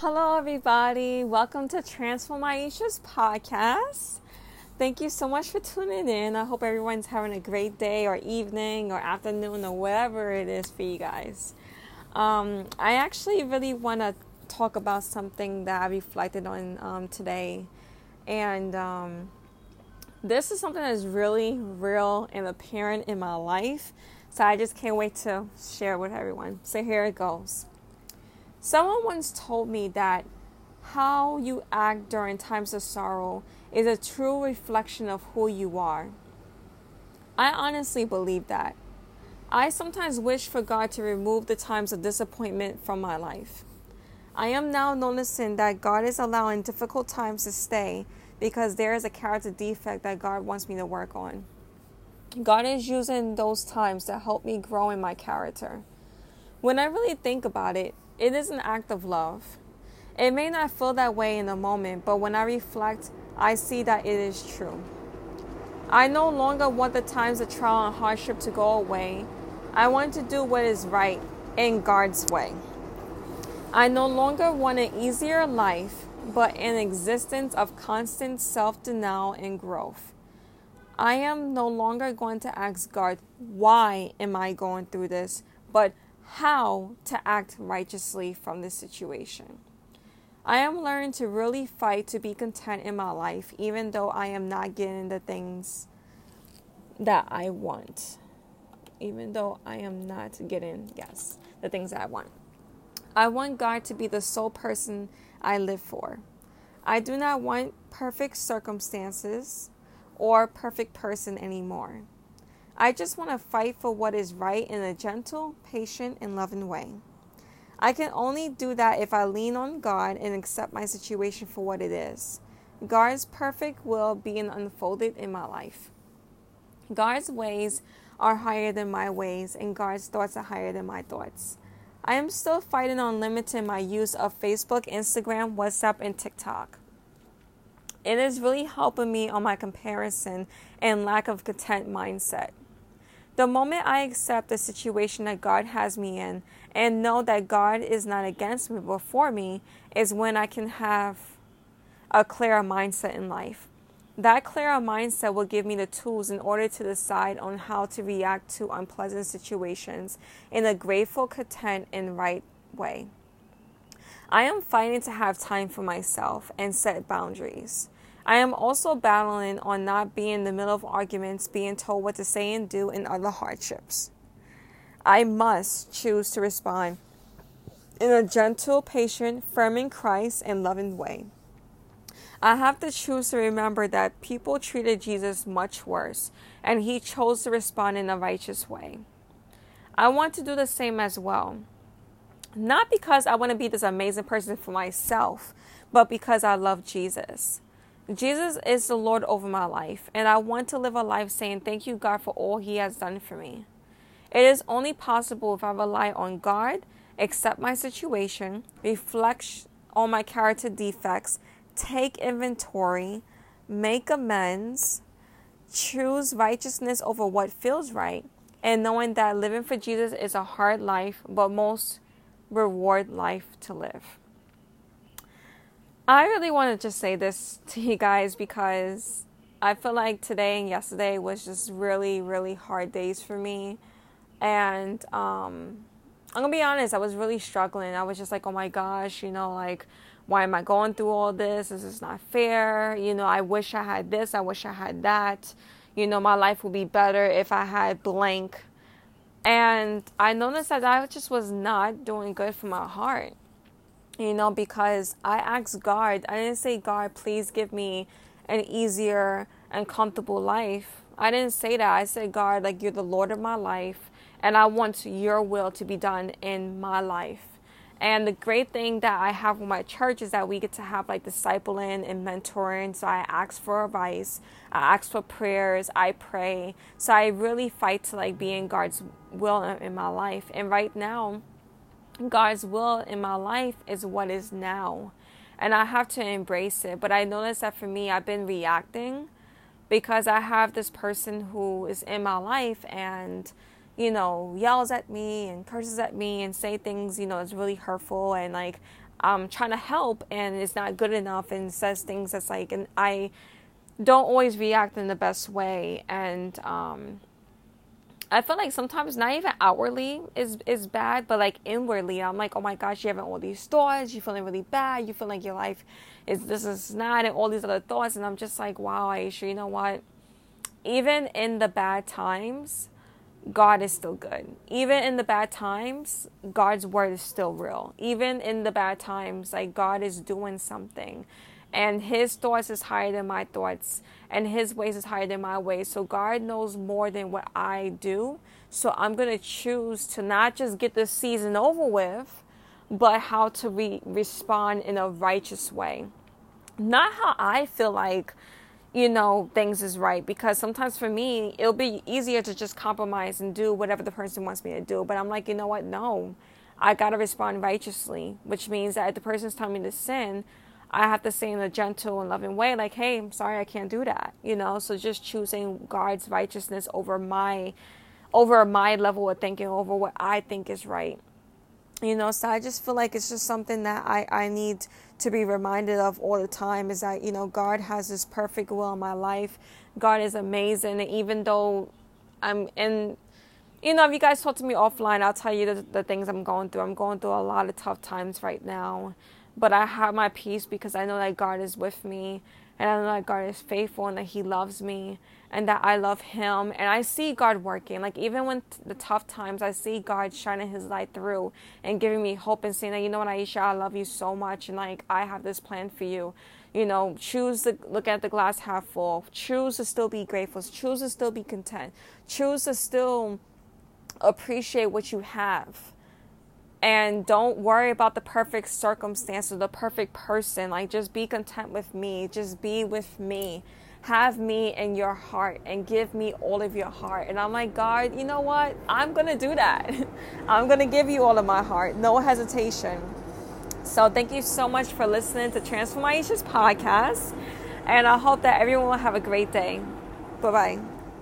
Hello, everybody. Welcome to Transform Aisha's podcast. Thank you so much for tuning in. I hope everyone's having a great day or evening or afternoon or whatever it is for you guys. Um, I actually really want to talk about something that I reflected on um, today. And um, this is something that is really real and apparent in my life. So I just can't wait to share with everyone. So here it goes. Someone once told me that how you act during times of sorrow is a true reflection of who you are. I honestly believe that. I sometimes wish for God to remove the times of disappointment from my life. I am now noticing that God is allowing difficult times to stay because there is a character defect that God wants me to work on. God is using those times to help me grow in my character. When I really think about it, it is an act of love. It may not feel that way in the moment, but when I reflect, I see that it is true. I no longer want the times of trial and hardship to go away. I want to do what is right in God's way. I no longer want an easier life, but an existence of constant self denial and growth. I am no longer going to ask God, why am I going through this, but how to act righteously from this situation. I am learning to really fight to be content in my life, even though I am not getting the things that I want. Even though I am not getting, yes, the things that I want. I want God to be the sole person I live for. I do not want perfect circumstances or perfect person anymore. I just want to fight for what is right in a gentle, patient, and loving way. I can only do that if I lean on God and accept my situation for what it is. God's perfect will being unfolded in my life. God's ways are higher than my ways, and God's thoughts are higher than my thoughts. I am still fighting on limiting my use of Facebook, Instagram, WhatsApp, and TikTok. It is really helping me on my comparison and lack of content mindset. The moment I accept the situation that God has me in and know that God is not against me but for me is when I can have a clearer mindset in life. That clearer mindset will give me the tools in order to decide on how to react to unpleasant situations in a grateful, content, and right way. I am fighting to have time for myself and set boundaries. I am also battling on not being in the middle of arguments, being told what to say and do, and other hardships. I must choose to respond in a gentle, patient, firm in Christ, and loving way. I have to choose to remember that people treated Jesus much worse, and he chose to respond in a righteous way. I want to do the same as well. Not because I want to be this amazing person for myself, but because I love Jesus. Jesus is the Lord over my life, and I want to live a life saying, Thank you, God, for all He has done for me. It is only possible if I rely on God, accept my situation, reflect on my character defects, take inventory, make amends, choose righteousness over what feels right, and knowing that living for Jesus is a hard life, but most reward life to live. I really want to just say this to you guys because I feel like today and yesterday was just really, really hard days for me. And um, I'm going to be honest, I was really struggling. I was just like, oh my gosh, you know, like, why am I going through all this? This is not fair. You know, I wish I had this. I wish I had that. You know, my life would be better if I had blank. And I noticed that I just was not doing good for my heart you know, because I asked God, I didn't say, God, please give me an easier and comfortable life. I didn't say that. I said, God, like, you're the Lord of my life, and I want your will to be done in my life. And the great thing that I have with my church is that we get to have like discipling and mentoring. So I ask for advice, I ask for prayers, I pray. So I really fight to like be in God's will in my life. And right now, God's will in my life is what is now. And I have to embrace it. But I notice that for me, I've been reacting because I have this person who is in my life and, you know, yells at me and curses at me and say things, you know, it's really hurtful. And like, I'm trying to help and it's not good enough and says things that's like, and I don't always react in the best way. And um, I feel like sometimes not even outwardly is is bad, but like inwardly, I'm like, oh my gosh, you're having all these thoughts, you're feeling really bad, you feel like your life is this is not, and all these other thoughts, and I'm just like, wow, Aisha, you know what? Even in the bad times, God is still good. Even in the bad times, God's word is still real. Even in the bad times, like God is doing something. And his thoughts is higher than my thoughts, and his ways is higher than my ways. So God knows more than what I do. So I'm going to choose to not just get this season over with, but how to re- respond in a righteous way. Not how I feel like you know, things is right. Because sometimes for me, it'll be easier to just compromise and do whatever the person wants me to do. But I'm like, you know what? No, I got to respond righteously, which means that if the person's telling me to sin, I have to say in a gentle and loving way, like, hey, I'm sorry, I can't do that. You know, so just choosing God's righteousness over my over my level of thinking, over what I think is right. You know, so I just feel like it's just something that I, I need to be reminded of all the time is that, you know, God has this perfect will in my life. God is amazing. And even though I'm in, you know, if you guys talk to me offline, I'll tell you the, the things I'm going through. I'm going through a lot of tough times right now. But I have my peace because I know that God is with me and I know that God is faithful and that He loves me and that I love Him. And I see God working. Like, even when t- the tough times, I see God shining His light through and giving me hope and saying that, you know what, Aisha, I love you so much. And like, I have this plan for you. You know, choose to look at the glass half full. Choose to still be grateful. Choose to still be content. Choose to still appreciate what you have and don't worry about the perfect circumstance or the perfect person. Like, just be content with me. Just be with me. Have me in your heart and give me all of your heart. And I'm like, God, you know what? I'm going to do that. I'm going to give you all of my heart. No hesitation. So, thank you so much for listening to Transform Aisha's podcast. And I hope that everyone will have a great day. Bye bye.